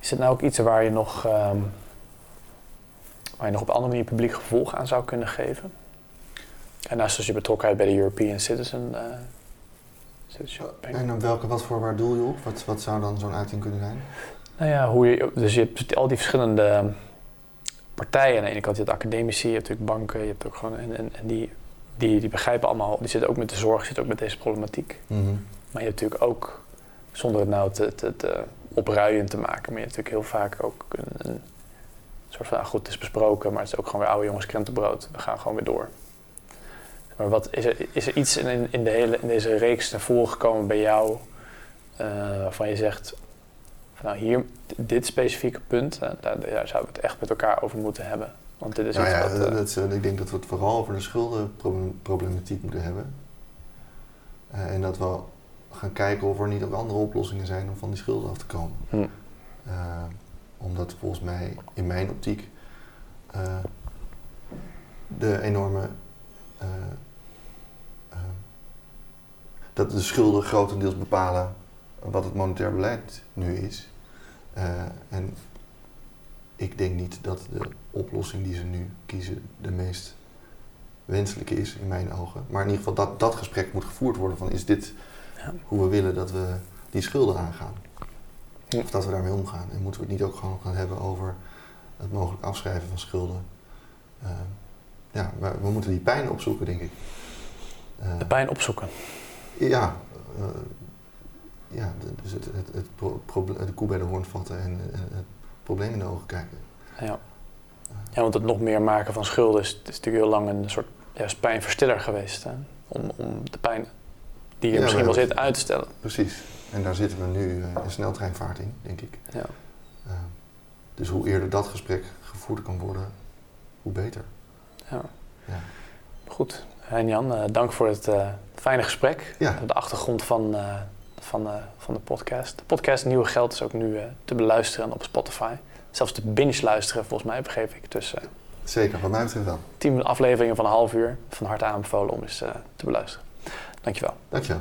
Is het nou ook iets waar je nog, um, waar je nog op een andere manier publiek gevolg aan zou kunnen geven? En naast dus je betrokkenheid bij de European Citizen. Uh, en op welke, wat voor waar doel je op? Wat, wat zou dan zo'n uiting kunnen zijn? Nou ja, hoe je, dus je hebt al die verschillende partijen. Aan de ene kant je hebt academici, je hebt natuurlijk banken, je hebt ook gewoon. En, en, en die, die, die begrijpen allemaal, die zitten ook met de zorg, zitten ook met deze problematiek. Mm -hmm. Maar je hebt natuurlijk ook, zonder het nou te, te, te opruiend te maken, maar je hebt natuurlijk heel vaak ook een, een soort van, ah, goed, het is besproken, maar het is ook gewoon weer oude jongens krentenbrood. We gaan gewoon weer door. Maar wat, is, er, is er iets in, in, de hele, in deze reeks naar voren gekomen bij jou uh, waarvan je zegt, nou hier, dit specifieke punt, uh, daar, daar zouden we het echt met elkaar over moeten hebben. Want dit is nou ja, wat, uh, dat, uh, ik denk dat we het vooral over de schuldenproblematiek moeten hebben. en dat we gaan kijken of er niet ook andere oplossingen zijn om van die schulden af te komen. Hm. omdat volgens mij, in mijn optiek, de enorme dat de schulden grotendeels bepalen wat het monetair beleid nu is. Uh, en ik denk niet dat de oplossing die ze nu kiezen de meest wenselijke is in mijn ogen. Maar in ieder geval dat, dat gesprek moet gevoerd worden van is dit ja. hoe we willen dat we die schulden aangaan. Ja. Of dat we daarmee omgaan. En moeten we het niet ook gewoon gaan hebben over het mogelijk afschrijven van schulden. Uh, ja, we, we, moeten die pijn opzoeken, denk ik. Uh, de pijn opzoeken? Ja, uh, ja dus het, het, het pro de koe bij de hoorn vatten en het probleem in de ogen kijken. Ja. ja, want het nog meer maken van schulden is, is natuurlijk heel lang een soort ja, pijnverstiller geweest. Hè? Om, om de pijn die er ja, misschien wel zit uit te stellen. Precies. En daar zitten we nu uh, in sneltreinvaart in, denk ik. Ja. Uh, dus hoe eerder dat gesprek gevoerd kan worden, hoe beter. Ja. ja. Goed. En Jan, uh, dank voor het fijne gesprek. Ja. De achtergrond van, van, van de podcast. De podcast Nieuwe Geld is ook nu te beluisteren op Spotify. Zelfs te binge luisteren, volgens mij begreep ik. Dus, Zeker, wat mij betreft wel. Tien afleveringen van een half uur. Van harte aanbevolen om eens te beluisteren. Dankjewel. Dankjewel.